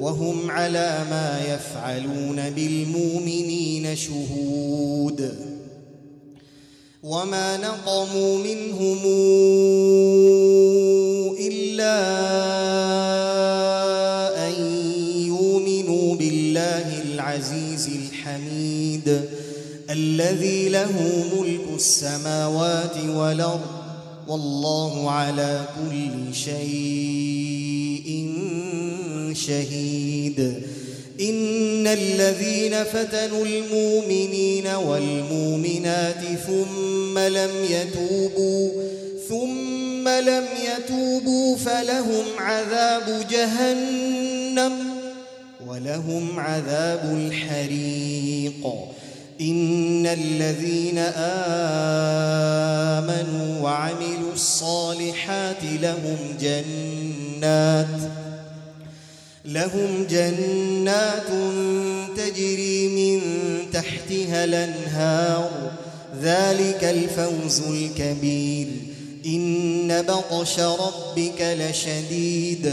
وهم على ما يفعلون بالمؤمنين شهود. وما نقموا منهم إلا أن يؤمنوا بالله العزيز الحميد الذي له ملك السماوات والأرض والله على كل شيء شهيد. إن الذين فتنوا المؤمنين والمؤمنات ثم لم يتوبوا ثم لم يتوبوا فلهم عذاب جهنم ولهم عذاب الحريق. إن الذين آمنوا وعملوا الصالحات لهم جنات لهم جنات تجري من تحتها الأنهار. ذلك الفوز الكبير. إن بطش ربك لشديد.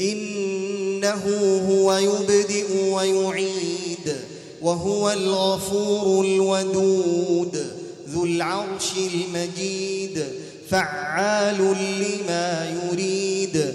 إنه هو يبدئ ويعيد. وهو الغفور الودود. ذو العرش المجيد. فعال لما يريد.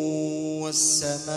السماء